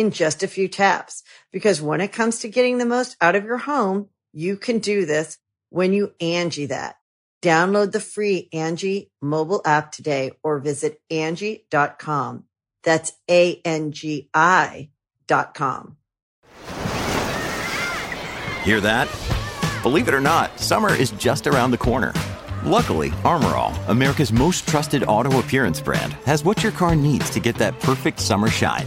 in just a few taps. Because when it comes to getting the most out of your home, you can do this when you Angie that. Download the free Angie mobile app today or visit Angie.com. That's A-N-G-I dot com. Hear that? Believe it or not, summer is just around the corner. Luckily, Armor All, America's most trusted auto appearance brand, has what your car needs to get that perfect summer shine.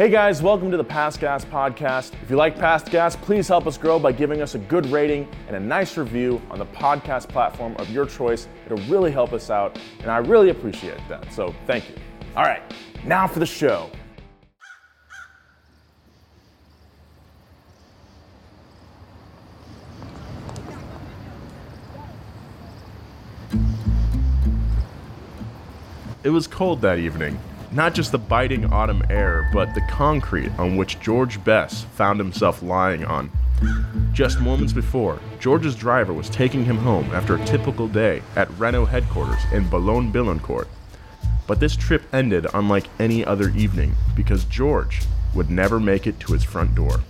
Hey guys, welcome to the Past Gas Podcast. If you like Past Gas, please help us grow by giving us a good rating and a nice review on the podcast platform of your choice. It'll really help us out, and I really appreciate that. So thank you. All right, now for the show. It was cold that evening. Not just the biting autumn air, but the concrete on which Georges Besse found himself lying on. Just moments before, George's driver was taking him home after a typical day at Renault headquarters in Boulogne-Billancourt. But this trip ended unlike any other evening because George would never make it to his front door.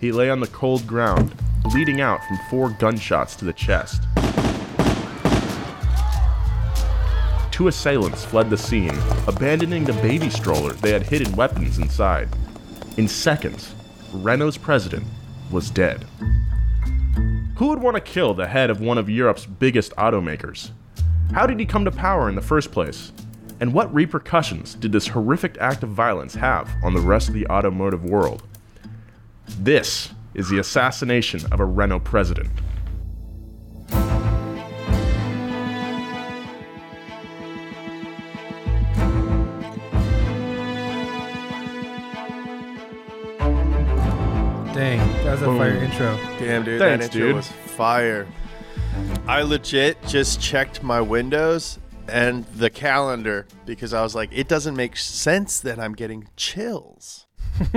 He lay on the cold ground, bleeding out from four gunshots to the chest. Two assailants fled the scene, abandoning the baby stroller they had hidden weapons inside. In seconds, Renault's president was dead. Who would want to kill the head of one of Europe's biggest automakers? How did he come to power in the first place? And what repercussions did this horrific act of violence have on the rest of the automotive world? This is the assassination of a Renault president. Dang, that was a fire intro. Damn, dude, Thanks, that intro dude. was fire. I legit just checked my windows and the calendar because I was like, it doesn't make sense that I'm getting chills.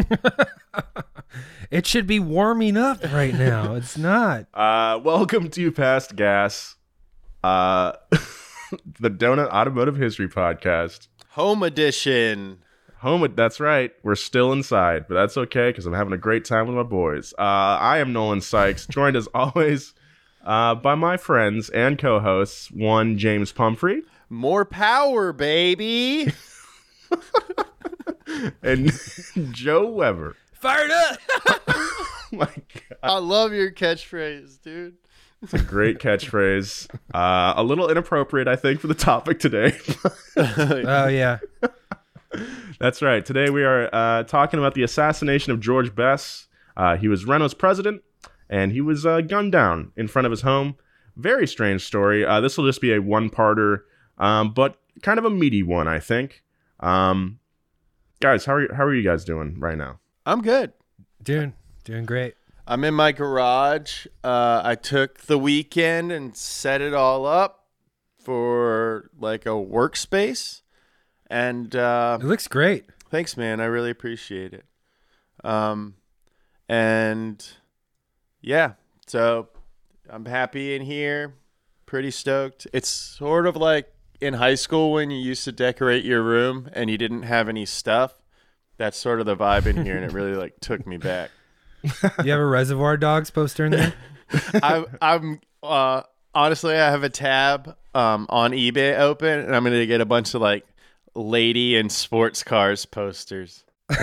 It should be warming up right now. It's not. Uh, welcome to Past Gas, uh, the Donut Automotive History Podcast. Home edition. Home, that's right. We're still inside, but that's okay because I'm having a great time with my boys. Uh, I am Nolan Sykes, joined as always uh, by my friends and co-hosts. One, James Pumphrey, More power, baby. and Joe Weber. Fired up. Oh my God, I love your catchphrase, dude. it's a great catchphrase. Uh, a little inappropriate, I think, for the topic today. Oh yeah. That's right. Today we are uh, talking about the assassination of Georges Besse. Uh, he was Renault's president, and he was uh, gunned down in front of his home. Very strange story. Uh, this will just be a one-parter, um, but kind of a meaty one, I think. Um, guys, how are you, how are you guys doing right now? I'm good. Doing doing great. I'm in my garage. Uh, I took the weekend and set it all up for like a workspace. And uh, It looks great. Thanks, man. I really appreciate it. Um, and yeah, so I'm happy in here. Pretty stoked. It's sort of like in high school when you used to decorate your room and you didn't have any stuff. That's sort of the vibe in here, and it really like took me back. You have a Reservoir Dogs poster in there? I, I'm uh, honestly, I have a tab um, on eBay open, and I'm gonna get a bunch of like lady and sports cars posters.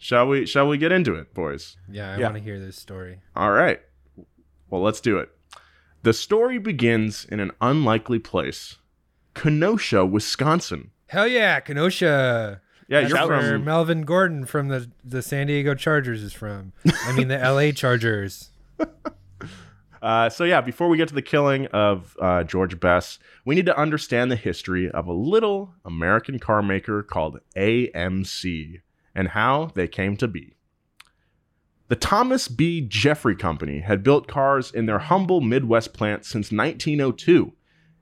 Shall we shall we get into it, boys? Yeah, I Yeah. want to hear this story. All right. Well, let's do it. The story begins in an unlikely place. Kenosha, Wisconsin. Hell yeah, Kenosha. Yeah, That's you're where from Melvin Gordon from the, the San Diego Chargers is from. I mean, the LA Chargers. Uh, so yeah, before we get to the killing of uh, Georges Besse, we need to understand the history of a little American car maker called AMC and how they came to be. The Thomas B. Jeffery Company had built cars in their humble Midwest plant since 1902,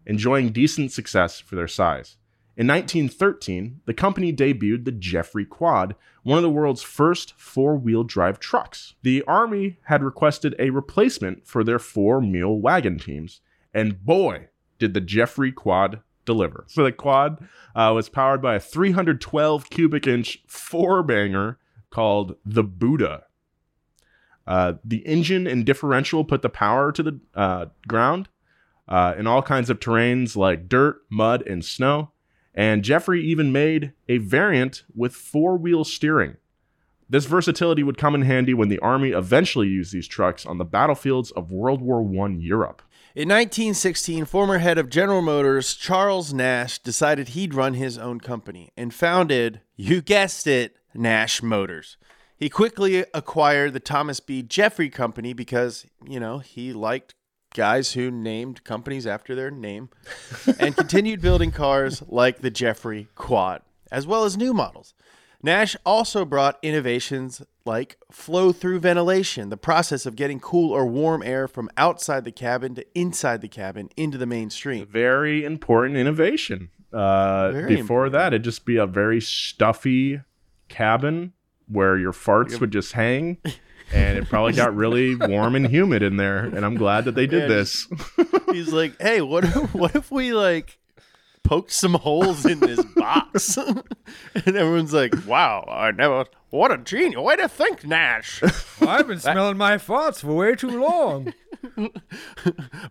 enjoying decent success for their size. In 1913, the company debuted the Jeffery Quad, one of the world's first four wheel drive trucks. The Army had requested a replacement for their four mule wagon teams, and boy, did the Jeffery Quad deliver. So the Quad uh, was powered by a 312 cubic inch four banger called the Buda. Uh, the engine and differential put the power to the uh, ground uh, in all kinds of terrains like dirt, mud, and snow. And Jeffery even made a variant with four wheel steering. This versatility would come in handy when the Army eventually used these trucks on the battlefields of World War I Europe. In 1916, former head of General Motors Charles Nash decided he'd run his own company and founded, you guessed it, Nash Motors. He quickly acquired the Thomas B. Jeffery Company because, you know, he liked guys who named companies after their name and continued building cars like the Jeffery Quad, as well as new models. Nash also brought innovations like flow through ventilation, the process of getting cool or warm air from outside the cabin to inside the cabin into the mainstream. Very important innovation. Uh, Very before that, it'd just be a very stuffy cabin where your farts would just hang. And it probably got really warm and humid in there. And I'm glad that they did Yeah, this. He's like, "Hey, what if, what if we like poked some holes in this box?" and everyone's like, "Wow, I never. What a genius! Way to think, Nash. Well, I've been smelling my farts for way too long.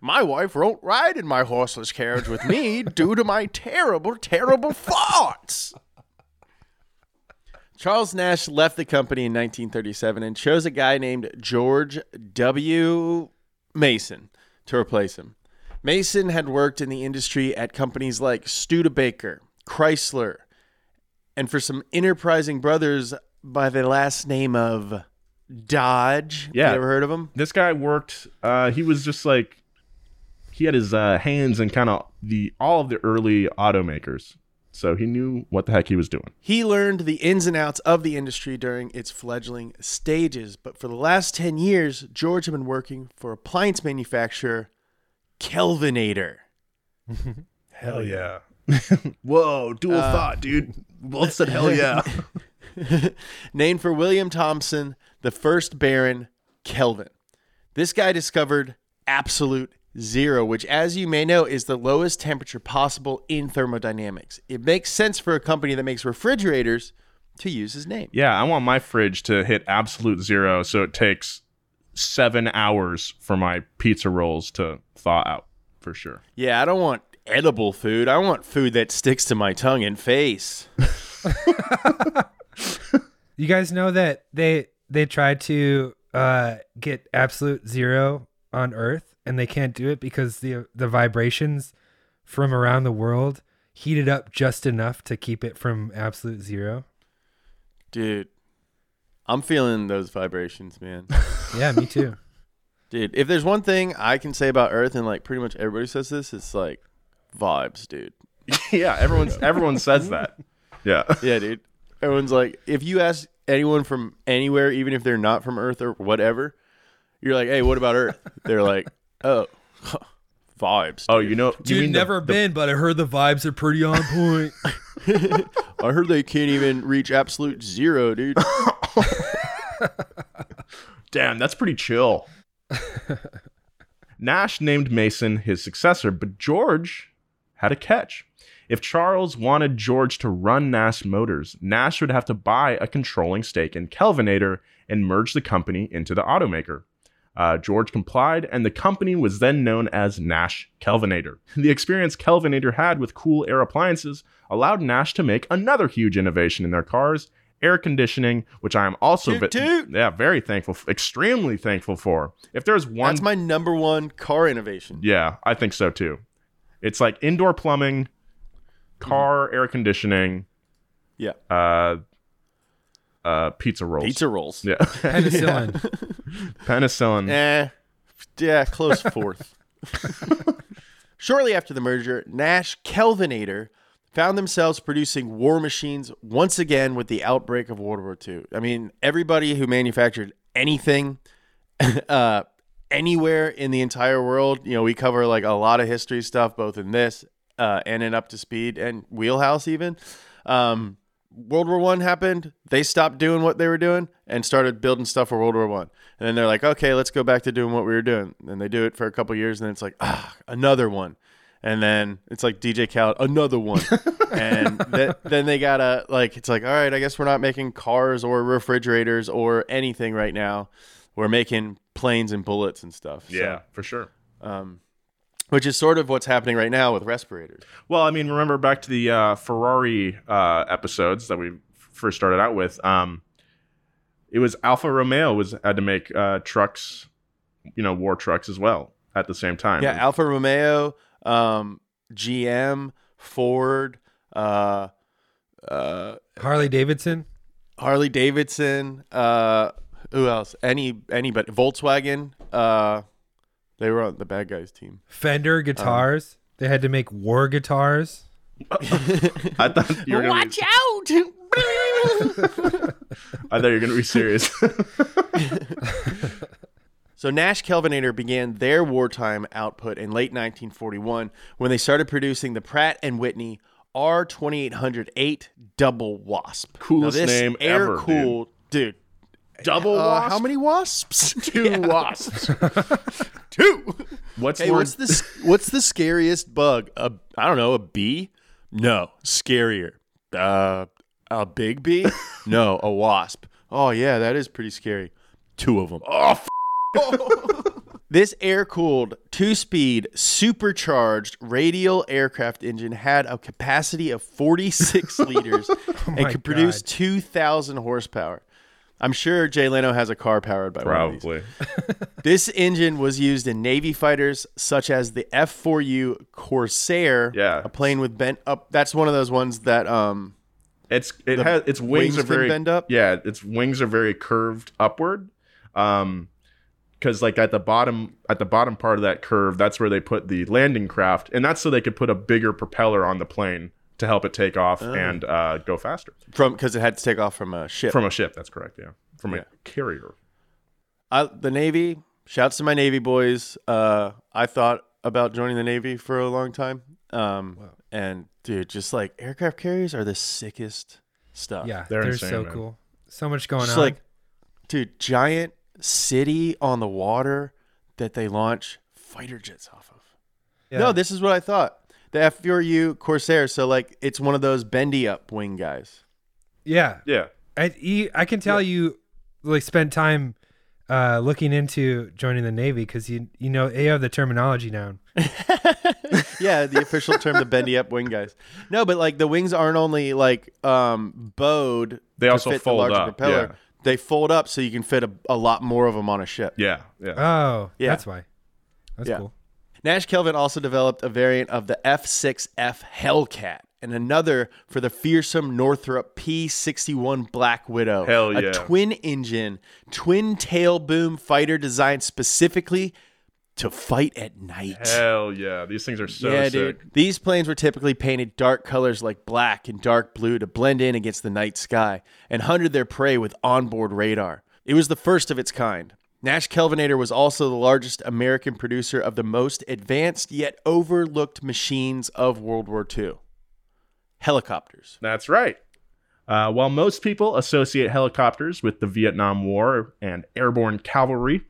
My wife won't ride in my horseless carriage with me due to my terrible, terrible farts." Charles Nash left the company in 1937 and chose a guy named George W. Mason to replace him. Mason had worked in the industry at companies like Studebaker, Chrysler, and for some enterprising brothers by the last name of Dodge. Yeah. You ever heard of him? this guy worked uh he was just like he had his uh hands in kind of the all of the early automakers so he knew what the heck he was doing. He learned the ins and outs of the industry during its fledgling stages, but for the last 10 years, George had been working for appliance manufacturer Kelvinator. hell yeah. Whoa dual uh, thought dude. Both said hell yeah. Named for William Thomson, the first Baron Kelvin. This guy discovered absolute zero, which, as you may know, is the lowest temperature possible in thermodynamics. It makes sense for a company that makes refrigerators to use his name. yeah i want my fridge to hit absolute zero so it takes seven hours for my pizza rolls to thaw out for sure Yeah, I don't want edible food. I want food that sticks to my tongue and face. You guys know that they they tried to uh, get absolute zero on Earth, and they can't do it because the the vibrations from around the world heated up just enough to keep it from absolute zero. Dude, I'm feeling those vibrations, man. Yeah, me too. dude, if there's one thing I can say about Earth, and like pretty much everybody says this, it's like vibes, dude. yeah everyone's everyone says that yeah Yeah, dude. Everyone's like, if you ask anyone from anywhere, even if they're not from Earth or whatever, you're like, hey, what about Earth? They're like, oh, vibes. oh you know you Dude, mean the- never the been, but I heard the vibes are pretty on point. I heard they can't even reach absolute zero, dude. Damn, that's pretty chill. Nash named Mason his successor, but George had a catch. If Charles wanted George to run Nash Motors, Nash would have to buy a controlling stake in Kelvinator and merge the company into the automaker. Uh, George complied, and the company was then known as Nash Kelvinator. The experience Kelvinator had with cool air appliances allowed Nash to make another huge innovation in their cars air conditioning, which I am also Toot, toot. yeah very thankful, extremely thankful for. If there's one, That's my number one car innovation. yeah, I think so too. It's like indoor plumbing, car air conditioning, Yeah. uh, uh, pizza rolls, Pizza rolls. yeah, Penicillin. penicillin. Eh, yeah, close fourth. Shortly after the merger, Nash Kelvinator found themselves producing war machines once again with the outbreak of World War II. I mean, everybody who manufactured anything uh, anywhere in the entire world, you know, we cover like a lot of history stuff, both in this uh, and in Up to Speed and Wheelhouse, even. Um, World War One happened. They stopped doing what they were doing and started building stuff for World War One. And then they're like, okay, let's go back to doing what we were doing. And they do it for a couple years, and then it's like, ah, another one. And then it's like DJ Khaled, another one. and th- then they gotta like, it's like, all right, I guess we're not making cars or refrigerators or anything right now. We're making planes and bullets and stuff. So, yeah, for sure. um, which is sort of what's happening right now with respirators. Well, I mean, remember back to the uh, Ferrari uh, episodes that we first started out with. Um, it was Alfa Romeo was had to make uh, trucks, you know, war trucks as well at the same time. Yeah, Alfa Romeo, um, GM, Ford, uh, uh, Harley Davidson. Harley Davidson. Uh, who else? Any anybody? Volkswagen. Uh, they were on the bad guys team. Fender um, guitars. they had to make war guitars. I thought you were gonna Watch be, out! I thought you were going to be serious. So Nash Kelvinator began their wartime output in late 1941 when they started producing the Pratt and Whitney R2800 Double Wasp. Coolest now, this name air ever, cooled, dude. Double Uh, how many wasps? Two wasps. Two. What's Hey, more- what's the what's the scariest bug? A I don't know, a bee? No, scarier. Uh, a big bee? no, a wasp. Oh yeah, that is pretty scary. Two of them. Oh, f- This air cooled, two speed, supercharged radial aircraft engine had a capacity of 46 liters and my could produce 2,000 horsepower. I'm sure Jay Leno has a car powered by one of these. probably. This engine was used in Navy fighters such as the F4U Corsair, Yeah. a plane with bent up. That's one of those ones that um It's it has its wings, wings are very bend up? Yeah, its wings are very curved upward. Um because like at the bottom at the bottom part of that curve, that's where they put the landing craft, and that's so they could put a bigger propeller on the plane to help it take off Oh. and uh, go faster from because it had to take off from a ship. from a ship. That's correct. Yeah, from Yeah. a carrier. I, the Navy. Shouts to my Navy boys. Uh, I thought about joining the Navy for a long time. Um, and dude, just like aircraft carriers are the sickest stuff. Yeah, They're insane. they're, insane, so man. cool. So much going just on. like, dude, giant city on the water that they launch fighter jets off of. Yeah. No, this is what I thought. The F4U Corsair. So like, it's one of those bendy up wing guys. yeah, Yeah, I you, I can tell you like spent time uh, looking into joining the Navy because you you know you have the terminology down. yeah, the official term, the bendy up wing guys. No, but like the wings aren't only like um bowed. They to also fit fold the larger up, Propeller. yeah. They fold up so you can fit a, a lot more of them on a ship. yeah, yeah. Oh, Yeah. that's why. That's Yeah. cool. Nash Kelvin also developed a variant of the F6F Hellcat and another for the fearsome Northrop P61 Black Widow. Hell yeah. A twin engine, twin tail boom fighter designed specifically to fight at night. Hell yeah! These things are so yeah, sick. dude. These planes were typically painted dark colors like black and dark blue to blend in against the night sky and hunted their prey with onboard radar. It was the first of its kind. Nash Kelvinator was also the largest American producer of the most advanced yet overlooked machines of World War II helicopters. That's right. Uh, while most people associate helicopters with the Vietnam War and airborne cavalry,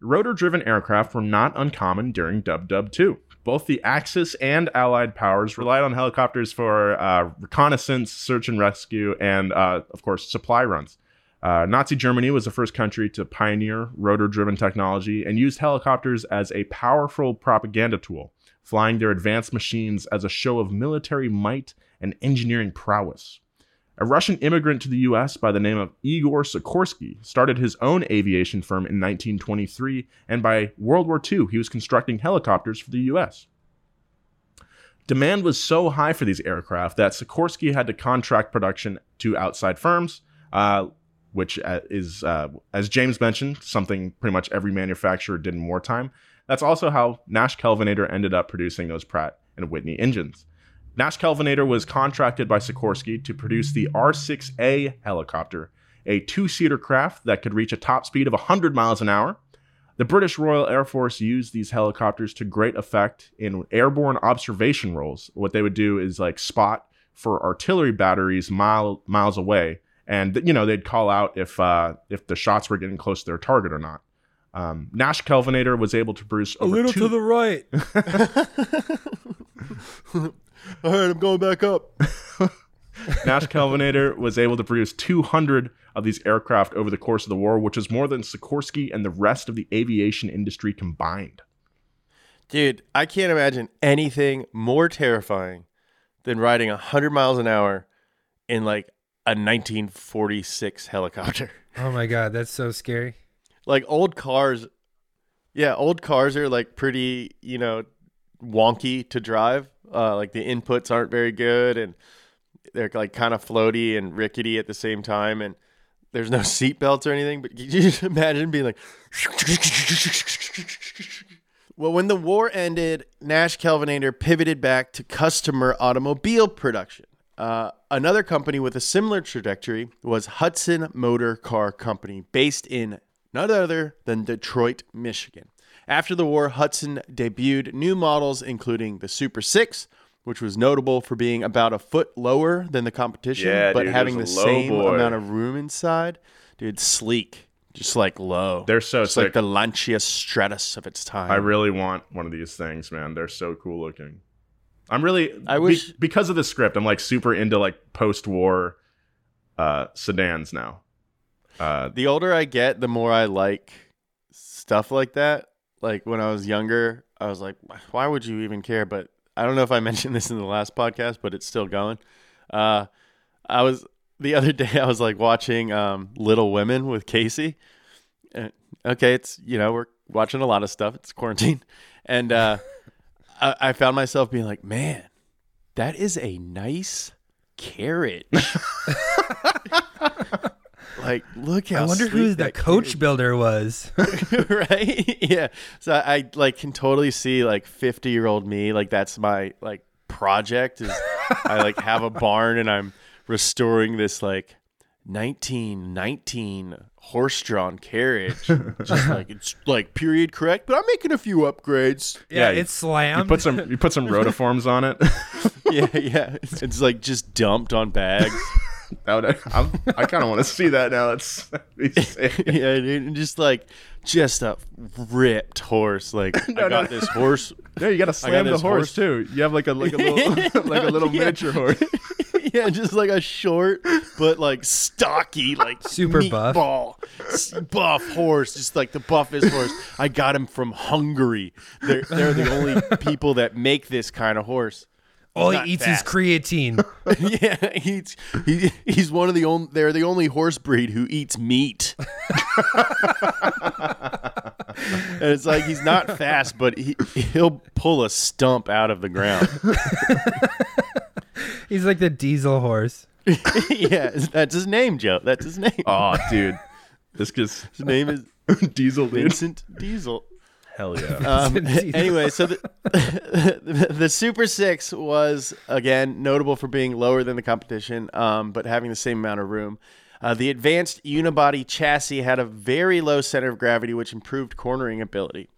rotor driven aircraft were not uncommon during Dub Dub 2. Both the Axis and Allied powers relied on helicopters for uh, reconnaissance, search and rescue, and, uh, of course, supply runs. Uh, Nazi Germany was the first country to pioneer rotor driven technology and used helicopters as a powerful propaganda tool, flying their advanced machines as a show of military might and engineering prowess. A Russian immigrant to the US by the name of Igor Sikorsky started his own aviation firm in 1923, and by World War II, he was constructing helicopters for the US. Demand was so high for these aircraft that Sikorsky had to contract production to outside firms, uh, which uh, is, uh, as James mentioned, something pretty much every manufacturer did in wartime. That's also how Nash Kelvinator ended up producing those Pratt and Whitney engines. Nash Kelvinator was contracted by Sikorsky to produce the R6A helicopter, a two seater craft that could reach a top speed of 100 miles an hour. The British Royal Air Force used these helicopters to great effect in airborne observation roles. What they would do is like spot for artillery batteries mile, miles away, and you know they'd call out if uh, if the shots were getting close to their target or not. Um, Nash Kelvinator was able to produce A little two- to the right. All right, I'm going back up. Nash Kelvinator was able to produce 200 of these aircraft over the course of the war, which is more than Sikorsky and the rest of the aviation industry combined. Dude, I can't imagine anything more terrifying than riding 100 miles an hour in like a 1946 helicopter. Oh my god, that's so scary. like old cars, yeah, old cars are like pretty, you know, wonky to drive. Uh, like the inputs aren't very good and they're like kind of floaty and rickety at the same time. And there's no seat belts or anything. But you just imagine being like, Well, when the war ended, Nash Kelvinator pivoted back to customer automobile production. Uh, another company with a similar trajectory was Hudson Motor Car Company, based in none other than Detroit, Michigan. After the war, Hudson debuted new models, including the Super 6, which was notable for being about a foot lower than the competition, Yeah, but dude, having the was a low same boy. amount of room inside. Dude, sleek, just like low. They're so It's like the Lancia Stratos of its time. I really want one of these things, man. They're so cool looking. I'm really I wish- be- because of the script, I'm like super into like post-war uh sedans now. Uh the older I get, the more I like stuff like that. Like when I was younger, I was like, why would you even care? But I don't know if I mentioned this in the last podcast, but it's still going. Uh, I was the other day, I was like watching um, Little Women with Casey. And, okay, it's, you know, we're watching a lot of stuff. It's quarantine. And uh, I, I found myself being like, man, that is a nice carriage. like, look how I wonder who the that coach builder was. right? yeah. So I like can totally see like 50 year old me. Like that's my like project is I like have a barn and I'm restoring this like 1919 horse drawn carriage. Just like it's like period correct, but I'm making a few upgrades. Yeah, Yeah, it's slammed. you put some you put some rotiforms on it. Yeah, yeah. It's, it's like just dumped on bags. That would, I'm, I kind of want to see that now. That's that'd be sick. yeah, dude, and just like just a ripped horse. Like I no. got this horse no you got to I got slam the horse, horse. too. You have like a like a little like a little Yeah. miniature horse. yeah, just like a short but like stocky, like Super buff. buff horse, just like the buffest horse. I got him from Hungary. They're they're the only people that make this kind of horse. All he eats fast. is creatine. yeah, he's he, he's one of the only. They're the only horse breed who eats meat. and it's like he's not fast, but he he'll pull a stump out of the ground. He's like the diesel horse. yeah, that's his name, Joe. That's his name. Oh, dude, this gets His name is diesel dude. Vincent Diesel. Hell yeah. Um, anyway, so the, the Super Six was again notable for being lower than the competition, um, but having the same amount of room. Uh, the advanced unibody chassis had a very low center of gravity, which improved cornering ability.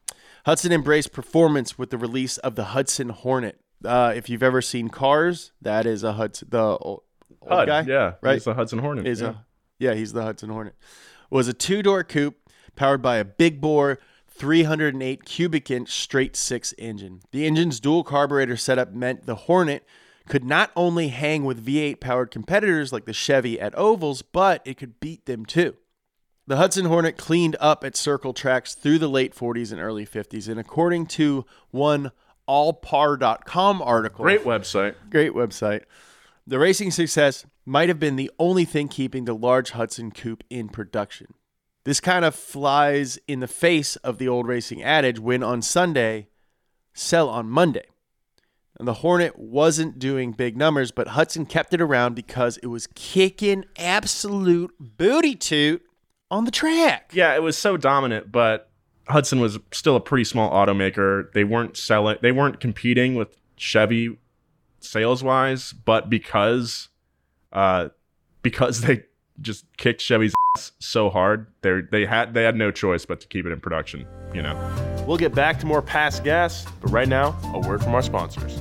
Hudson embraced performance with the release of the Hudson Hornet. Uh, if you've ever seen Cars, that is a Hudson. The old, old Hud, guy, yeah, right? It's the Hudson Hornet. is yeah. a yeah, he's the Hudson Hornet. Was a two door coupe powered by a big bore 308 cubic inch straight six engine. The engine's dual carburetor setup meant the Hornet could not only hang with V8 powered competitors like the Chevy at ovals, but it could beat them too. The Hudson Hornet cleaned up at circle tracks through the late 40s and early 50s, and according to one allpar.com article, Great website. great website, the racing success might have been the only thing keeping the large Hudson coupe in production. This kind of flies in the face of the old racing adage win on Sunday, sell on Monday. And the Hornet wasn't doing big numbers, but Hudson kept it around because it was kicking absolute booty toot on the track. Yeah, it was so dominant, but Hudson was still a pretty small automaker. They weren't selling, they weren't competing with Chevy sales wise, but because, uh, because they just kicked Chevy's ass so hard, they they had they had no choice but to keep it in production. You know. We'll get back to more past gas, but right now, a word from our sponsors.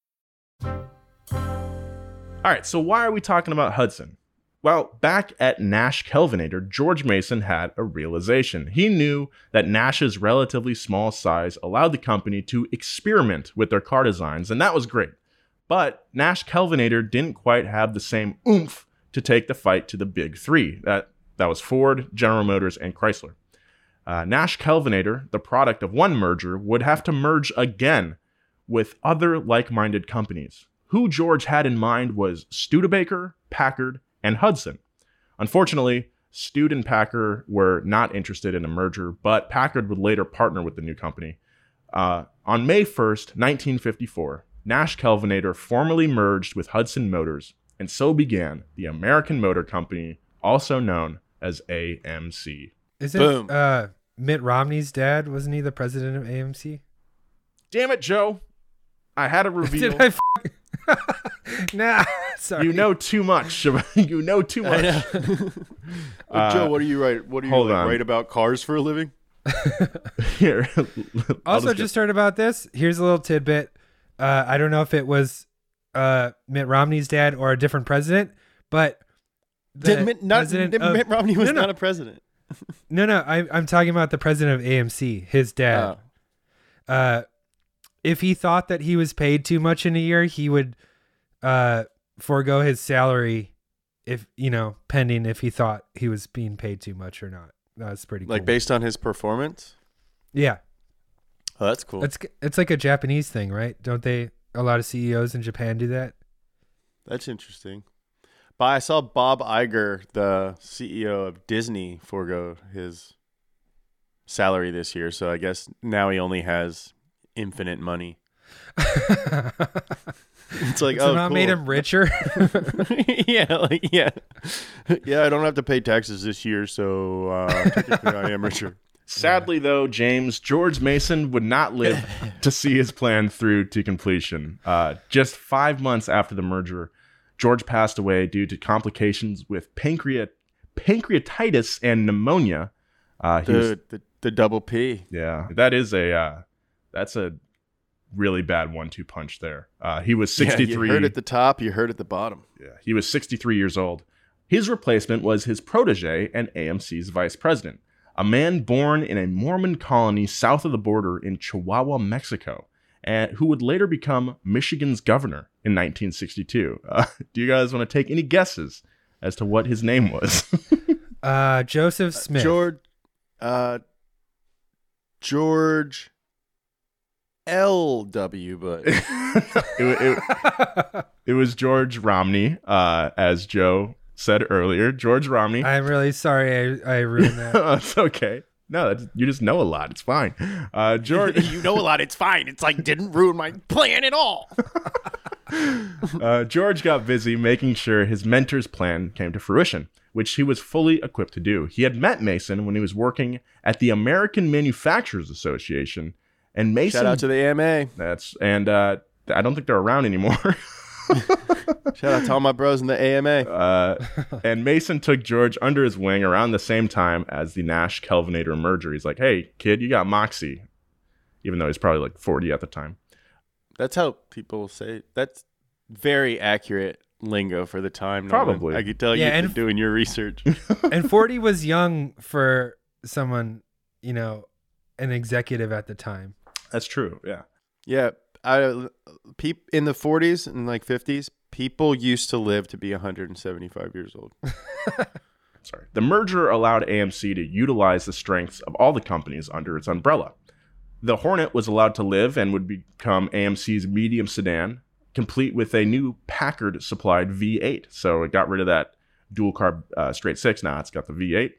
All right, so why are we talking about Hudson? Well, back at Nash Kelvinator, George Mason had a realization. He knew that Nash's relatively small size allowed the company to experiment with their car designs, and that was great. But Nash Kelvinator didn't quite have the same oomph to take the fight to the big three. That, that was Ford, General Motors, and Chrysler. Uh, Nash Kelvinator, the product of one merger, would have to merge again with other like minded companies. Who George had in mind was Studebaker, Packard, and Hudson. Unfortunately, Stud and Packard were not interested in a merger, but Packard would later partner with the new company. Uh, on May 1st, 1954, Nash Kelvinator formally merged with Hudson Motors, and so began the American Motor Company, also known as AMC. Is it Boom. uh Mitt Romney's dad wasn't he the president of AMC? Damn it, Joe! I had a reveal. Did I? F- nah, sorry. you know too much. you know too much. Uh, Joe, what do you write? What do you hold like, on. write about cars for a living? Here. I'll Also, get- just heard about this. Here's a little tidbit. Uh, I don't know if it was uh, Mitt Romney's dad or a different president, but the Did Mitt, not, president Mitt, of- Mitt Romney was no, no, not a president. No, no, I, I'm talking about the president of AMC, his dad. Oh. Uh, if he thought that he was paid too much in a year, he would uh, forego his salary, if you know, pending if he thought he was being paid too much or not. That's pretty Like cool. based on his performance. yeah, Oh, that's cool. it's it's like a Japanese thing, right? Don't they? A lot of CEOs in Japan do that. That's interesting. But I saw Bob Iger, the CEO of Disney, forego his salary this year. So I guess now he only has infinite money. It's like, so oh, not cool. made him richer. yeah, like yeah, yeah. I don't have to pay taxes this year, so uh, technically I am richer. Sadly, though, James George Mason would not live to see his plan through to completion. Uh, just five months after the merger, George passed away due to complications with pancreat pancreatitis and pneumonia. Uh, he was- The, the the double P. yeah, that is a uh, that's a really bad one-two punch there. Uh, he was 63. Yeah, 63. you heard at the top, you heard at the bottom. Yeah, he was 63 years old. His replacement was his protege and AMC's vice president, a man born in a Mormon colony south of the border in Chihuahua, Mexico, and who would later become Michigan's governor in 1962. Uh, do you guys want to take any guesses as to what his name was? Uh, Joseph Smith. George, uh, George L. W. Bush. it, it- it was George Romney, uh, as Joe said earlier. George Romney. I'm really sorry I, I ruined that. it's okay. No, that's, you just know a lot. It's fine. Uh, George. you know a lot. It's fine. It's like didn't ruin my plan at all. Uh, George got busy making sure his mentor's plan came to fruition, which he was fully equipped to do. He had met Mason when he was working at the American Manufacturers Association, and Mason. Shout out to the AMA. that's and uh, I don't think they're around anymore. Shout out to all my bros in the AMA. uh, and Mason took George under his wing around the same time as the Nash Kelvinator merger. He's like, "Hey, kid, you got moxie," even though he's probably like forty at the time. That's how people say. That's very accurate lingo for the time. Nolan. Probably. I could tell Yeah, you've and been doing your research. and 40 was young for someone, you know, an executive at the time. That's true. Yeah. yeah, I, peop, in the 40s and like 50s, people used to live to be 175 years old. Sorry. The merger allowed AMC to utilize the strengths of all the companies under its umbrella. The Hornet was allowed to live and would become AMC's medium sedan, complete with a new Packard supplied V8. So it got rid of that dual carb uh, straight six. Now it's got the V8.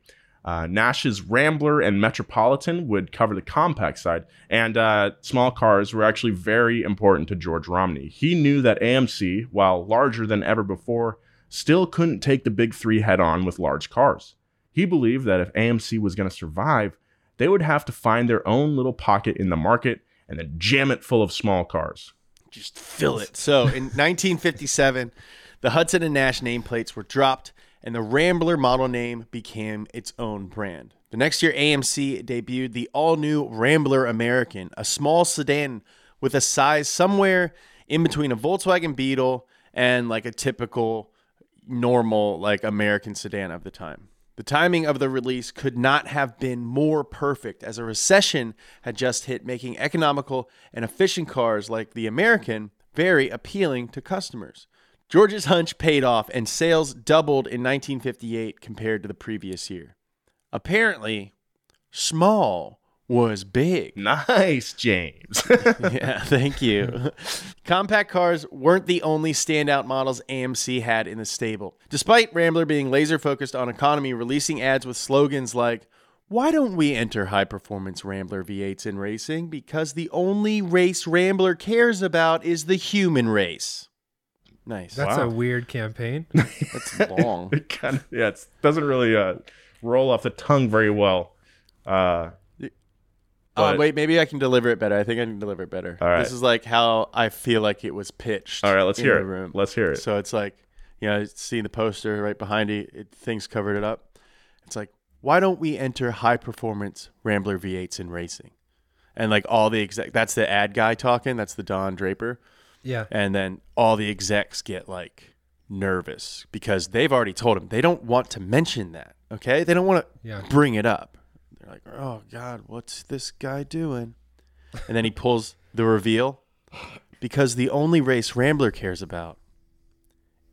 Uh, Nash's Rambler and Metropolitan would cover the compact side, and uh, small cars were actually very important to George Romney. He knew that AMC, while larger than ever before, still couldn't take the big three head on with large cars. He believed that if AMC was going to survive, they would have to find their own little pocket in the market and then jam it full of small cars. Just fill it. So in 1957, the Hudson and Nash nameplates were dropped, and the Rambler model name became its own brand. The next year, AMC debuted the all new Rambler American, a small sedan with a size somewhere in between a Volkswagen Beetle and like a typical normal like American sedan of the time. The timing of the release could not have been more perfect as a recession had just hit, making economical and efficient cars like the American very appealing to customers. George's hunch paid off and sales doubled in 1958 compared to the previous year. Apparently, small was big. Nice, James. yeah, thank you. Compact cars weren't the only standout models AMC had in the stable. Despite Rambler being laser focused on economy, releasing ads with slogans like, Why don't we enter high performance Rambler V8s in racing? Because the only race Rambler cares about is the human race. Nice. That's Wow. a weird campaign. That's long. it kind of, yeah, it doesn't really uh, roll off the tongue very well. Uh, Oh, But- wait, maybe I can deliver it better. I think I can deliver it better. All right. This is like how I feel like it was pitched. all right, let's in hear the it. room. Let's hear it. So it's like, you know, seeing the poster right behind it, it things covered it up. It's like, why don't we enter high performance Rambler V8s in racing? And like all the exact, that's the ad guy talking. That's the Don Draper. Yeah. And then all the execs get like nervous because they've already told him they don't want to mention that. Okay. They don't want to Yeah. bring it up. They're like, oh God, what's this guy doing? And then he pulls the reveal because the only race Rambler cares about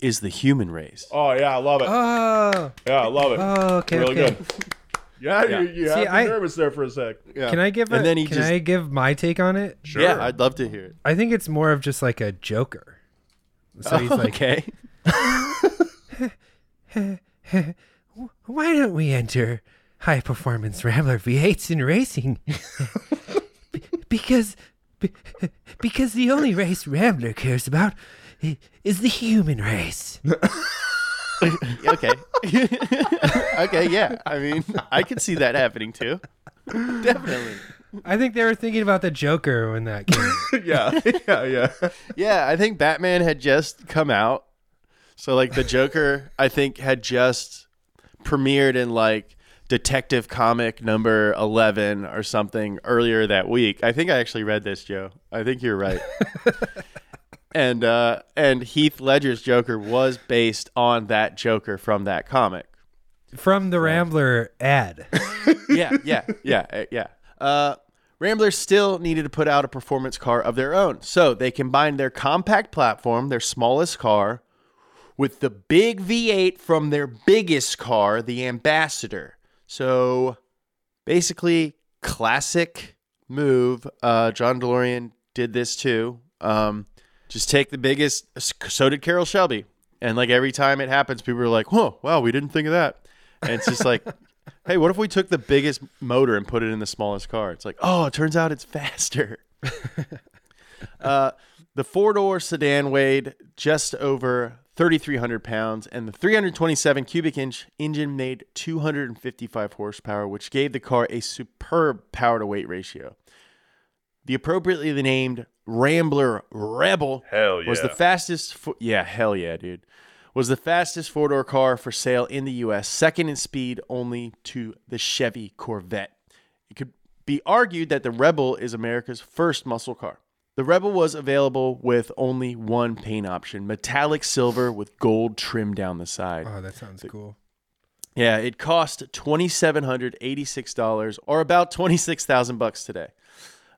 is the human race. oh yeah, I love it. Oh, yeah, I love it. oh, okay. really okay. good. Yeah, you, you See, had me I- nervous there for a sec. Yeah. Can I give a, And then he can just- I give my take on it? Sure. Yeah, I'd love to hear it. I think it's more of just like a joker. So he's like, okay. why don't we enter high performance Rambler V8s in racing? Be- because be- because the only race Rambler cares about i- is the human race. okay. okay, yeah. I mean, I could see that happening too. Definitely. I think they were thinking about the Joker when that came. yeah, yeah, yeah. Yeah, I think Batman had just come out. So like the Joker, I think had just premiered in like Detective Comic number 11 or something earlier that week. I think I actually read this, Joe. I think you're right. And uh and Heath Ledger's Joker was based on that Joker from that comic. From the Rambler ad. yeah, yeah, yeah, uh, yeah. Uh, Rambler still needed to put out a performance car of their own. So they combined their compact platform, their smallest car, with the big V8 from their biggest car, the Ambassador. So basically, classic move. Uh, John DeLorean did this too. Um, just take the biggest. So did Carroll Shelby. And like every time it happens, people are like, "Whoa, wow, we didn't think of that." And it's just like, hey, what if we took the biggest motor and put it in the smallest car? It's like, oh, it turns out it's faster. uh, the four door sedan weighed just over 3,300 pounds, and the 327 cubic inch engine made 255 horsepower, which gave the car a superb power to weight ratio. The appropriately named Rambler Rebel Hell was the fastest. Fo- yeah, hell yeah, dude. Was the fastest four door car for sale in the U.S., second in speed only to the Chevy Corvette. It could be argued that the Rebel is America's first muscle car. The Rebel was available with only one paint option metallic silver with gold trim down the side. Oh, that sounds cool. Yeah, it cost twenty seven hundred eighty six dollars, or about twenty six thousand bucks today.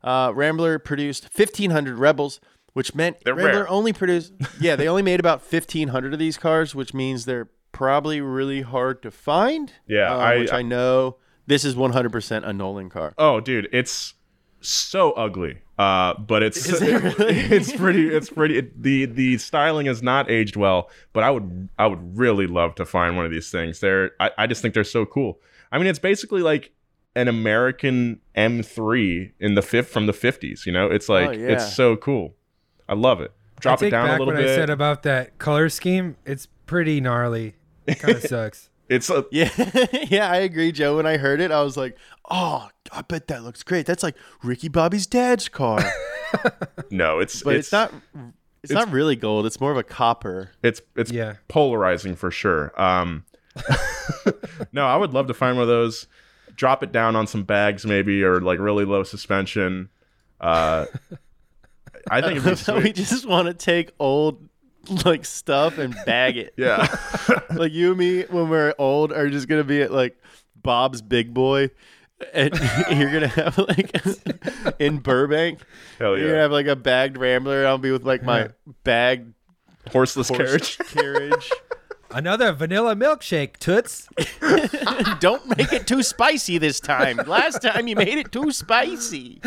Uh, Rambler produced fifteen hundred Rebels, which meant They're Rambler rare. only produced. Yeah, they only made about fifteen hundred of these cars, which means they're probably really hard to find. Yeah, uh, I- which I know this is one hundred percent a Nolan car. Oh, dude, it's so ugly. Uh, but it's it really? it's pretty. It's pretty. It, the the styling has not aged well. But I would I would really love to find one of these things. They're I, I just think they're so cool. I mean, it's basically like an American M3 in the fifth from the 50s. You know, it's like Oh, yeah. it's so cool. I love it. Drop it down back a little what bit. I said about that color scheme. It's pretty gnarly. It kind of sucks. it's a, Yeah, yeah, I agree, Joe. When I heard it, I was like, "Oh, I bet that looks great. That's like Ricky Bobby's dad's car." no, it's but it's, not. It's, not really gold. It's more of a copper. it's it's Yeah. polarizing for sure. Um, no, I would love to find one of those. Drop it down on some bags, maybe, or like really low suspension. Uh, I think it'd be So we just want to take old like stuff and bag it. Yeah, like you and me when we're old are just gonna be at like Bob's Big Boy, and you're gonna have like in Burbank. hell You're gonna have like a bagged Rambler. I'll be with like my bagged Horseless horse carriage. carriage. Another vanilla milkshake, toots. Don't make it too spicy this time. Last time you made it too spicy.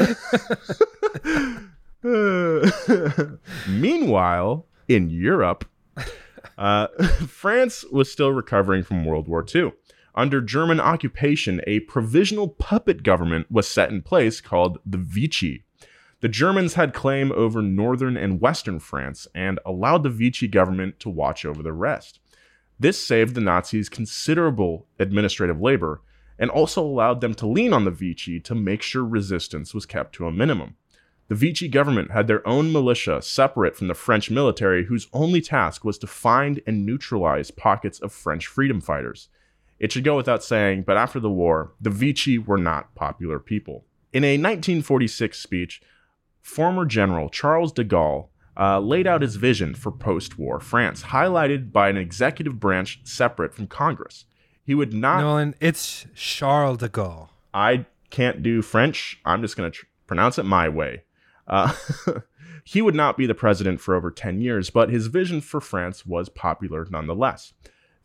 Meanwhile, in Europe, uh, France was still recovering from World War II. Under German occupation, a provisional puppet government was set in place called the Vichy. The Germans had claim over northern and western France and allowed the Vichy government to watch over the rest. This saved the Nazis considerable administrative labor and also allowed them to lean on the Vichy to make sure resistance was kept to a minimum. The Vichy government had their own militia separate from the French military, whose only task was to find and neutralize pockets of French freedom fighters. It should go without saying, but after the war, the Vichy were not popular people. In a 1946 speech, former General Charles de Gaulle uh, laid out his vision for post war France, highlighted by an executive branch separate from Congress. He would not Nolan, it's Charles de Gaulle. I can't do French. I'm just going to tr- pronounce it my way. Uh, he would not be the president for over 10 years, but his vision for France was popular nonetheless.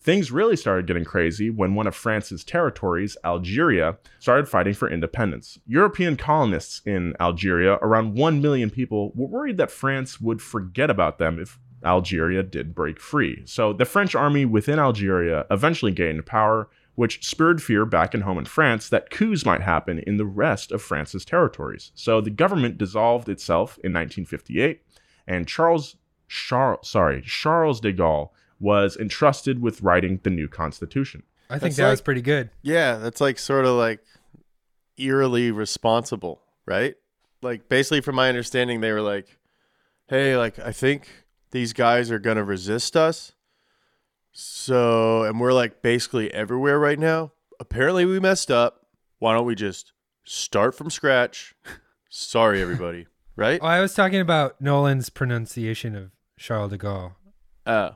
Things really started getting crazy when one of France's territories, Algeria, started fighting for independence. European colonists in Algeria, around 1 million people, were worried that France would forget about them if Algeria did break free. So the French army within Algeria eventually gained power, which spurred fear back in home in France that coups might happen in the rest of France's territories. So the government dissolved itself in 1958, and Charles sorry, Charles de Gaulle was entrusted with writing the new constitution. I think That's that was pretty good. Yeah, that's like sort of like eerily responsible, right? Like basically from my understanding they were like, "Hey, like I think these guys are going to resist us." So, and we're like basically everywhere right now. Apparently we messed up. Why don't we just start from scratch? Sorry everybody, right? Oh, I was talking about Nolan's pronunciation of Charles de Gaulle, Oh.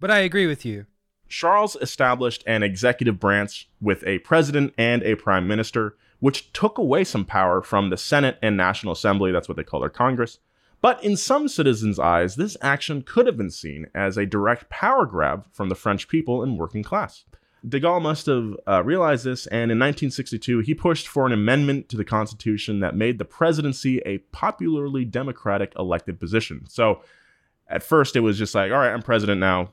But I agree with you. Charles established an executive branch with a president and a prime minister, which took away some power from the Senate and National Assembly. That's what they call their Congress. But in some citizens' eyes, this action could have been seen as a direct power grab from the French people and working class. De Gaulle must have uh, realized this, and in 1962, he pushed for an amendment to the Constitution that made the presidency a popularly democratic elected position. So at first, it was just like, all right, I'm president now.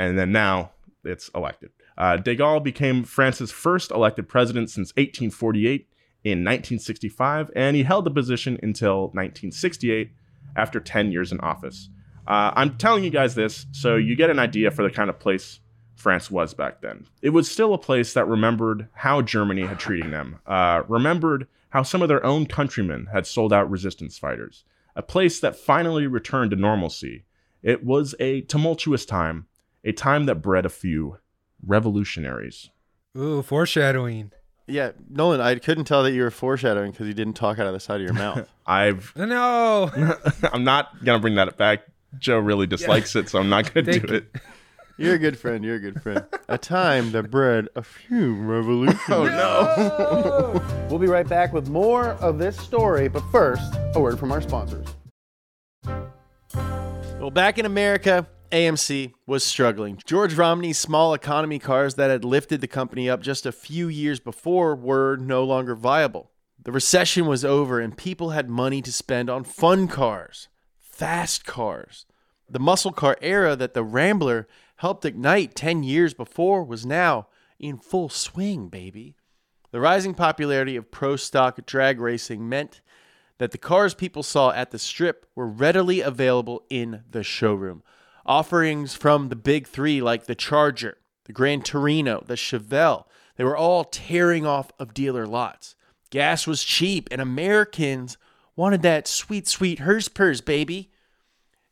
And then now it's elected. Uh, de Gaulle became France's first elected president since 1848 in 1965, and he held the position until 1968 after 10 years in office. Uh, I'm telling you guys this so you get an idea for the kind of place France was back then. It was still a place that remembered how Germany had treated them, uh, remembered how some of their own countrymen had sold out resistance fighters, a place that finally returned to normalcy. It was a tumultuous time, a time that bred a few revolutionaries. Ooh, foreshadowing. Yeah, Nolan, I couldn't tell that you were foreshadowing because you didn't talk out of the side of your mouth. I've No. I'm not gonna bring that back. Joe really dislikes it, so I'm not gonna Thank do you. it. You're a good friend. You're a good friend. A time that bred a few revolutions. Oh no. We'll be right back with more of this story, but first, a word from our sponsors. Well, back in America, AMC was struggling. George Romney's small economy cars that had lifted the company up just a few years before were no longer viable. The recession was over and people had money to spend on fun cars, fast cars. The muscle car era that the Rambler helped ignite 10 years before was now in full swing, baby. The rising popularity of pro stock drag racing meant that the cars people saw at the strip were readily available in the showroom. Offerings from the big three, like the Charger, the Gran Torino, the Chevelle, they were all tearing off of dealer lots. Gas was cheap, and Americans wanted that sweet, sweet Herspers, baby.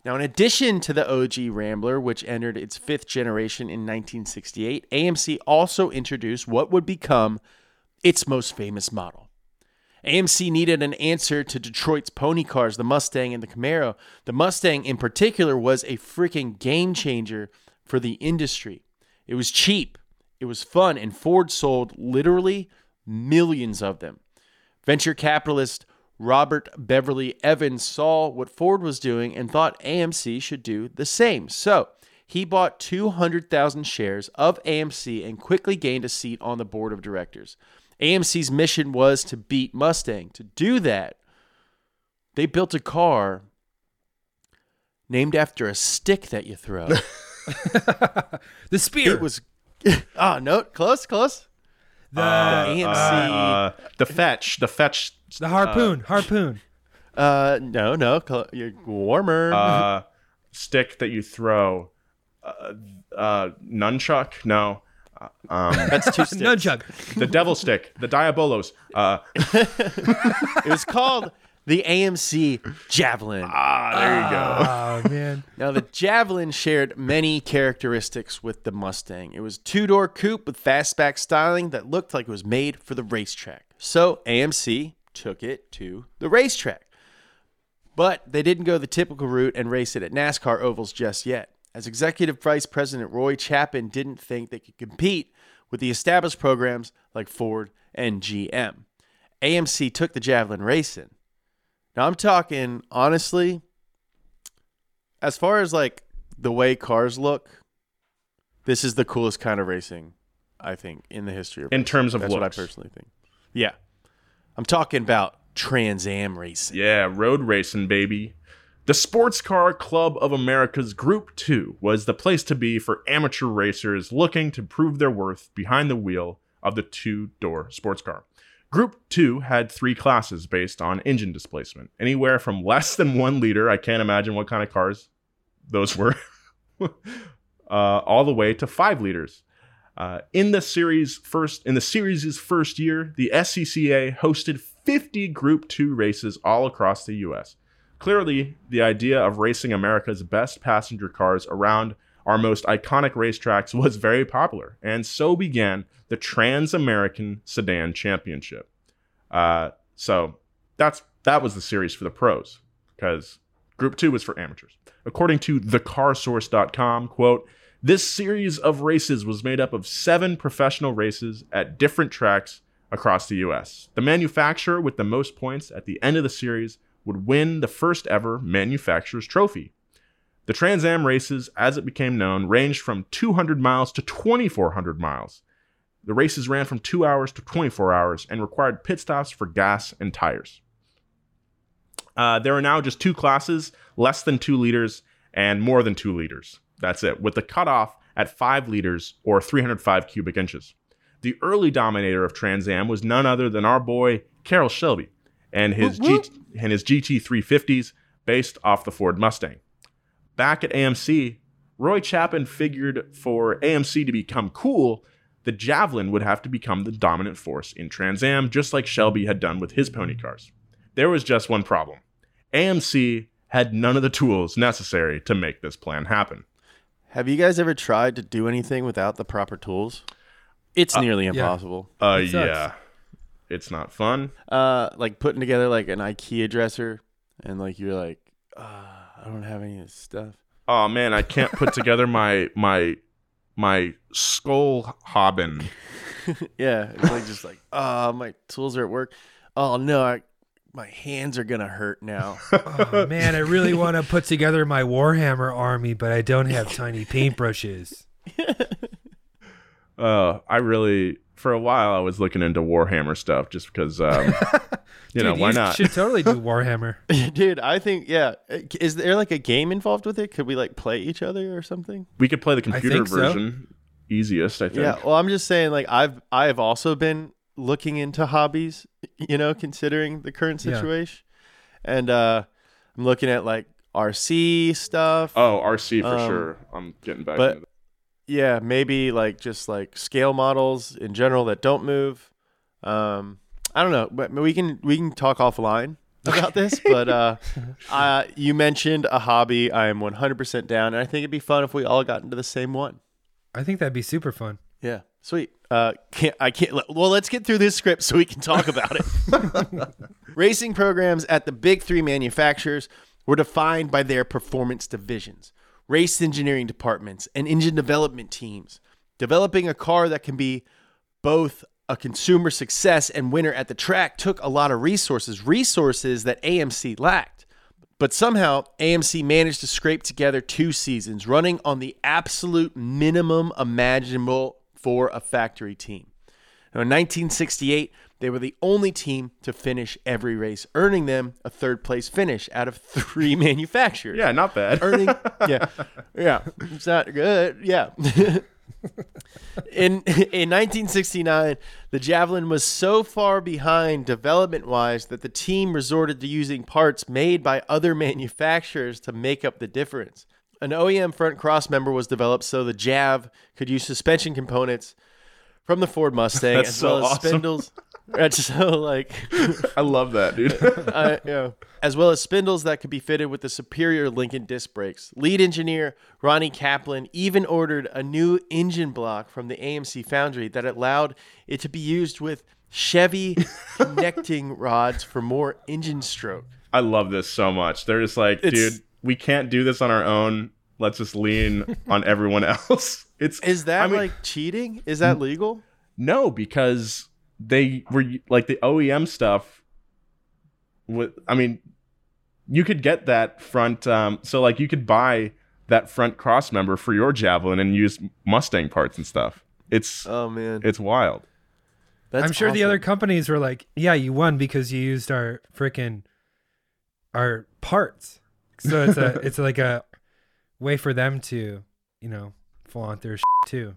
Now, in addition to the OG Rambler, which entered its fifth generation in 1968, AMC also introduced what would become its most famous model. AMC needed an answer to Detroit's pony cars, the Mustang and the Camaro. The Mustang, in particular, was a freaking game changer for the industry. It was cheap, it was fun, and Ford sold literally millions of them. Venture capitalist Robert Beverly Evans saw what Ford was doing and thought AMC should do the same. So he bought 200,000 shares of AMC and quickly gained a seat on the board of directors. AMC's mission was to beat Mustang. To do that, they built a car named after a stick that you throw. The spear. it was ah no close close. the AMC Uh, the fetch, the fetch, the harpoon. harpoon. Uh, no, no, cl- you're warmer. uh, stick that you throw. Uh, uh, nunchuck? No. Um, That's two sticks. Nunchuck. the devil stick, the diabolos. Uh, It was called the AMC Javelin. ah, there you go. Oh man. Now, the Javelin shared many characteristics with the Mustang. It was two door coupe with fastback styling that looked like it was made for the racetrack. So AMC took it to the racetrack. But they didn't go the typical route and race it at NASCAR ovals just yet. As Executive Vice President Roy Chapin didn't think they could compete with the established programs like Ford and GM. AMC took the Javelin racing. Now I'm talking honestly, as far as like the way cars look, this is the coolest kind of racing, I think, in the history of In racing. terms of That's what I personally think. Yeah. I'm talking about Trans Am racing. Yeah, road racing, baby. The Sports Car Club of America's Group 2 was the place to be for amateur racers looking to prove their worth behind the wheel of the two door sports car. Group 2 had three classes based on engine displacement, anywhere from less than one liter, I can't imagine what kind of cars those were, uh, all the way to five liters. Uh, in the series first in the series' first year, the SCCA hosted 50 Group 2 races all across the US. Clearly, the idea of racing America's best passenger cars around our most iconic racetracks was very popular, and so began the Trans American Sedan Championship. Uh, so that's that was the series for the pros, because Group 2 was for amateurs. According to thecarsource.com, quote, this series of races was made up of seven professional races at different tracks across the US. The manufacturer with the most points at the end of the series would win the first ever manufacturer's trophy. The Trans Am races, as it became known, ranged from 200 miles to 2,400 miles. The races ran from 2 hours to 24 hours and required pit stops for gas and tires. Uh, there are now just two classes less than 2 liters and more than 2 liters. That's it, with the cutoff at 5 liters or 305 cubic inches. The early dominator of Trans Am was none other than our boy Carroll Shelby and his, G- and his GT350s based off the Ford Mustang. Back at AMC, Roy Chapin figured for AMC to become cool, the Javelin would have to become the dominant force in Trans Am, just like Shelby had done with his pony cars. There was just one problem AMC had none of the tools necessary to make this plan happen. Have you guys ever tried to do anything without the proper tools? It's nearly impossible. Uh, It sucks. yeah, it's not fun. Uh, like putting together like an IKEA dresser, and like you're like, uh, I don't have any of this stuff. Oh man, I can't put together my my my skull hobbin. Yeah, it's like just like, oh, my tools are at work. Oh no, I, my hands are gonna hurt now. Oh man, I really want to put together my Warhammer army, but I don't have tiny paintbrushes. Uh, I really for a while I was looking into Warhammer stuff just because um, you know Dude, why not? Should totally do Warhammer. Dude, I think yeah. Is there like a game involved with it? Could we like play each other or something? We could play the computer think so. version easiest. I think. Yeah. Well, I'm just saying like I've I've also been looking into hobbies, you know, considering the current Yeah. situation, and uh I'm looking at like RC stuff. Oh, RC for Um, sure. I'm getting back. but- into that. Yeah, maybe like just like scale models in general that don't move. Um, I don't know, but we can we can talk offline about this. But uh, uh, you mentioned a hobby. I am 100% down, and I think it'd be fun if we all got into the same one. I think that'd be super fun. Yeah, sweet. Uh, can't I can't. Well, let's get through this script so we can talk about it. Racing programs at the big three manufacturers were defined by their performance divisions, race engineering departments, and engine development teams. Developing a car that can be both a consumer success and winner at the track took a lot of resources, resources that AMC lacked. But somehow, AMC managed to scrape together two seasons running on the absolute minimum imaginable for a factory team. Now, in 1968, they were the only team to finish every race, earning them a third place finish out of three manufacturers. yeah, not bad. Earning, yeah, yeah, it's not good. Yeah. in in 1969, the Javelin was so far behind development wise that the team resorted to using parts made by other manufacturers to make up the difference. An OEM front cross member was developed so the Jav could use suspension components from the Ford Mustang That's as so well as awesome. spindles. That's so like I love that, dude. uh, yeah. as well as spindles that could be fitted with the superior Lincoln disc brakes. Lead engineer Ronnie Kaplan even ordered a new engine block from the AMC foundry that allowed it to be used with Chevy connecting rods for more engine stroke. I love this so much. They're just like, It's- dude, we can't do this on our own. Let's just lean on everyone else. It's Is that I mean, like cheating? Is that legal? no because they were like the OEM stuff. With I mean, you could get that front. Um, so like you could buy that front cross member for your javelin and use Mustang parts and stuff. It's Oh man, it's wild. That's I'm sure the other companies were like, "Yeah, you won because you used our freaking our parts." So it's a it's like a way for them to, you know, flaunt their shit too.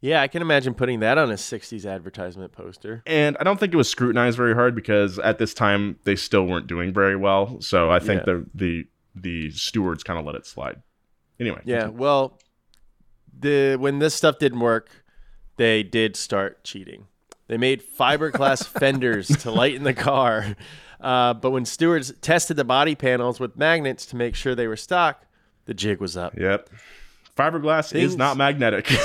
Yeah, I can imagine putting that on a '60s advertisement poster. And I don't think it was scrutinized very hard because at this time they still weren't doing very well. So I think Yeah. the the the stewards kind of let it slide. Anyway, Yeah, well, the when this stuff didn't work, they did start cheating. They made fiberglass fenders to lighten the car. Uh, but when stewards tested the body panels with magnets to make sure they were stock, the jig was up. Yep. Fiberglass Things- is not magnetic.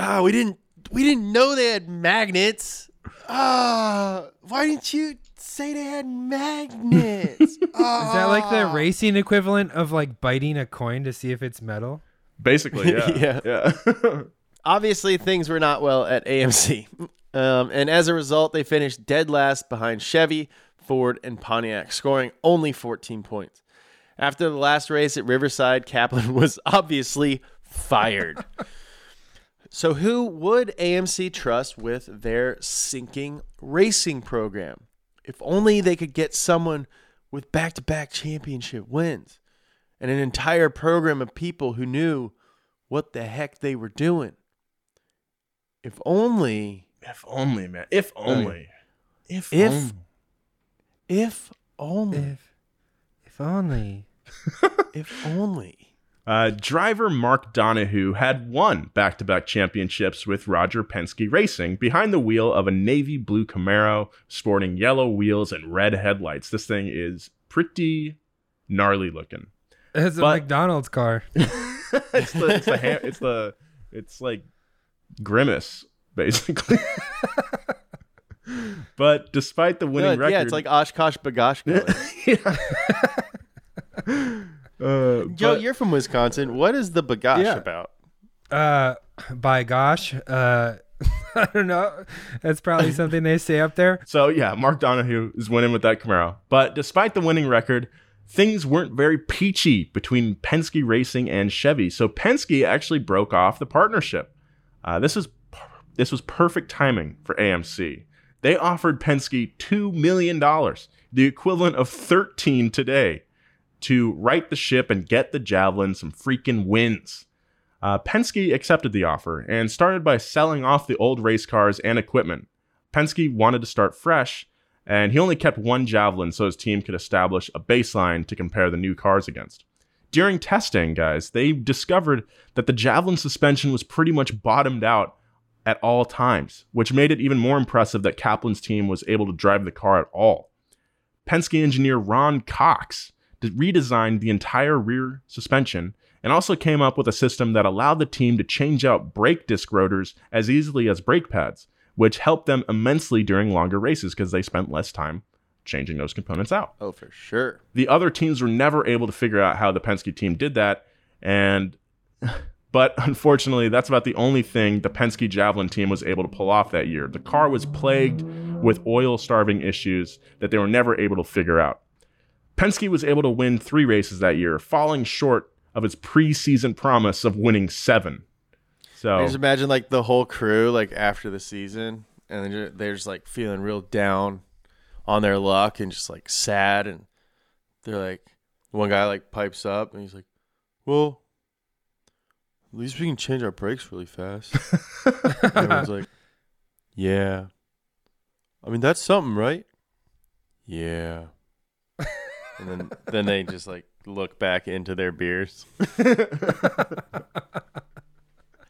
Ah, we didn't we didn't know they had magnets. Ah, why didn't you say they had magnets? Is that like the racing equivalent of like biting a coin to see if it's metal? Basically, yeah. Yeah. yeah. Obviously, things were not well at AMC. Um, and as a result, they finished dead last behind Chevy, Ford, and Pontiac, scoring only 14 points. After the last race at Riverside, Kaplan was obviously fired. so, who would AMC trust with their sinking racing program? If only they could get someone with back to back championship wins and an entire program of people who knew what the heck they were doing. If only, if only, man. If only. If, If- only. if only, If, if only. if only. Uh, driver Mark Donohue had won back to back championships with Roger Penske Racing behind the wheel of a navy blue Camaro sporting yellow wheels and red headlights. This thing is pretty gnarly looking. It's a McDonald's car. it's the, it's the, ha- it's the, it's like grimace, basically. but despite the winning Yeah, record, yeah, it's like Oshkosh Bagosh. uh, Joe, but- you're from Wisconsin. What is the Bagosh Yeah. about? Uh, by gosh, uh, I don't know. That's probably something they say up there. So yeah, Mark Donohue is winning with that Camaro. But despite the winning record, things weren't very peachy between Penske Racing and Chevy. So Penske actually broke off the partnership. Uh, this is this was perfect timing for AMC. They offered Penske two million dollars, the equivalent of thirteen today, to right the ship and get the Javelin some freaking wins. Uh, Penske accepted the offer and started by selling off the old race cars and equipment. Penske wanted to start fresh, and he only kept one Javelin so his team could establish a baseline to compare the new cars against. During testing, guys, they discovered that the Javelin suspension was pretty much bottomed out at all times, which made it even more impressive that Kaplan's team was able to drive the car at all. Penske engineer Ron Cox redesigned the entire rear suspension and also came up with a system that allowed the team to change out brake disc rotors as easily as brake pads, which helped them immensely during longer races because they spent less time changing those components out. Oh, for sure. The other teams were never able to figure out how the Penske team did that, and but unfortunately, that's about the only thing the Penske Javelin team was able to pull off that year. The car was plagued with oil-starving issues that they were never able to figure out. Penske was able to win three races that year, falling short of its preseason promise of winning seven. So I just imagine like the whole crew like after the season, and they're just, they're just like feeling real down on their luck and just like sad, and they're like, one guy like pipes up and he's like, "Well, at least we can change our brakes really fast." Everyone's like, "Yeah, I mean that's something, right?" Yeah. And then then they just like look back into their beers.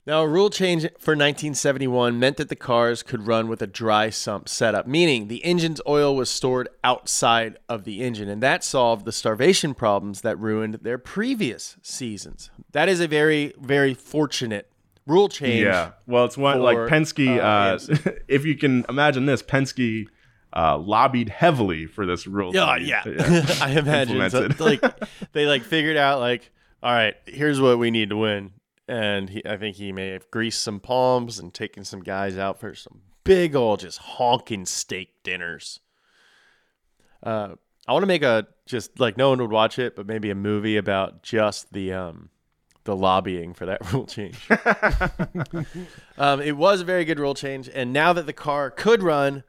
Now, a rule change for 1971 meant that the cars could run with a dry sump setup, meaning the engine's oil was stored outside of the engine, and that solved the starvation problems that ruined their previous seasons. That is a very, very fortunate rule change. Yeah. Well, it's one like Penske. uh, Uh, if you can imagine this, Penske uh, lobbied heavily for this rule. Yeah, change. yeah. I imagine so, Implemented. like they like figured out like, all right, here's what we need to win, and he, I think he may have greased some palms and taken some guys out for some big old just honking steak dinners. Uh, I want to make a just like no one would watch it, but maybe a movie about just the um the lobbying for that rule change. um, it was a very good rule change, and now that the car could run,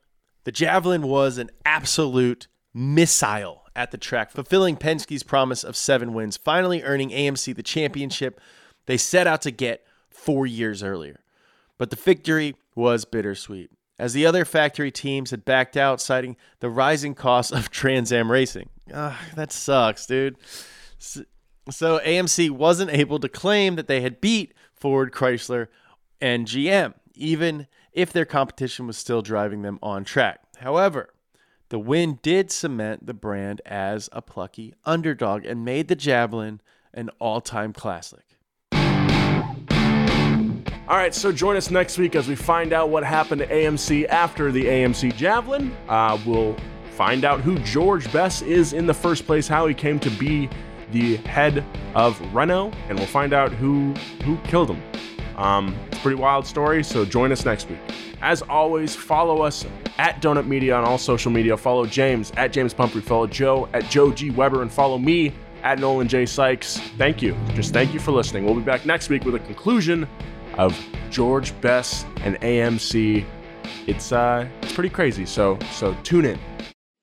the Javelin was an absolute missile at the track, fulfilling Penske's promise of seven wins, finally earning AMC the championship they set out to get four years earlier. But the victory was bittersweet, as the other factory teams had backed out, citing the rising costs of Trans Am racing. Ugh, that sucks, dude. So AMC wasn't able to claim that they had beat Ford, Chrysler, and GM. even if their competition was still driving them on track. However, the win did cement the brand as a plucky underdog and made the Javelin an all time classic. All right, so join us next week as we find out what happened to AMC after the AMC Javelin. Uh, we'll find out who Georges Besse is in the first place, how he came to be the head of Renault, and we'll find out who who killed him. Um, it's a pretty wild story, so join us next week. As always, follow us at Donut Media on all social media. Follow James at James Pumphrey. Follow Joe at Joe G Weber, and follow me at Nolan J Sykes. Thank you. Just thank you for listening. We'll be back next week with a conclusion of Georges Besse and AMC. It's uh, it's pretty crazy. So so tune in.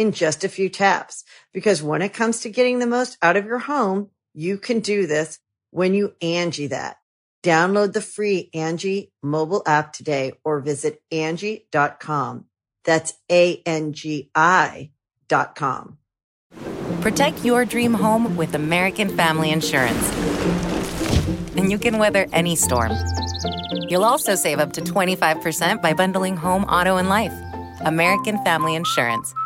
in just a few taps. Because when it comes to getting the most out of your home, you can do this when you Angi that. Download the free Angi mobile app today or visit Angi.com. That's A-N-G-I dot com. Protect your dream home with American Family Insurance. And you can weather any storm. You'll also save up to 25% by bundling home, auto, and life. American Family Insurance.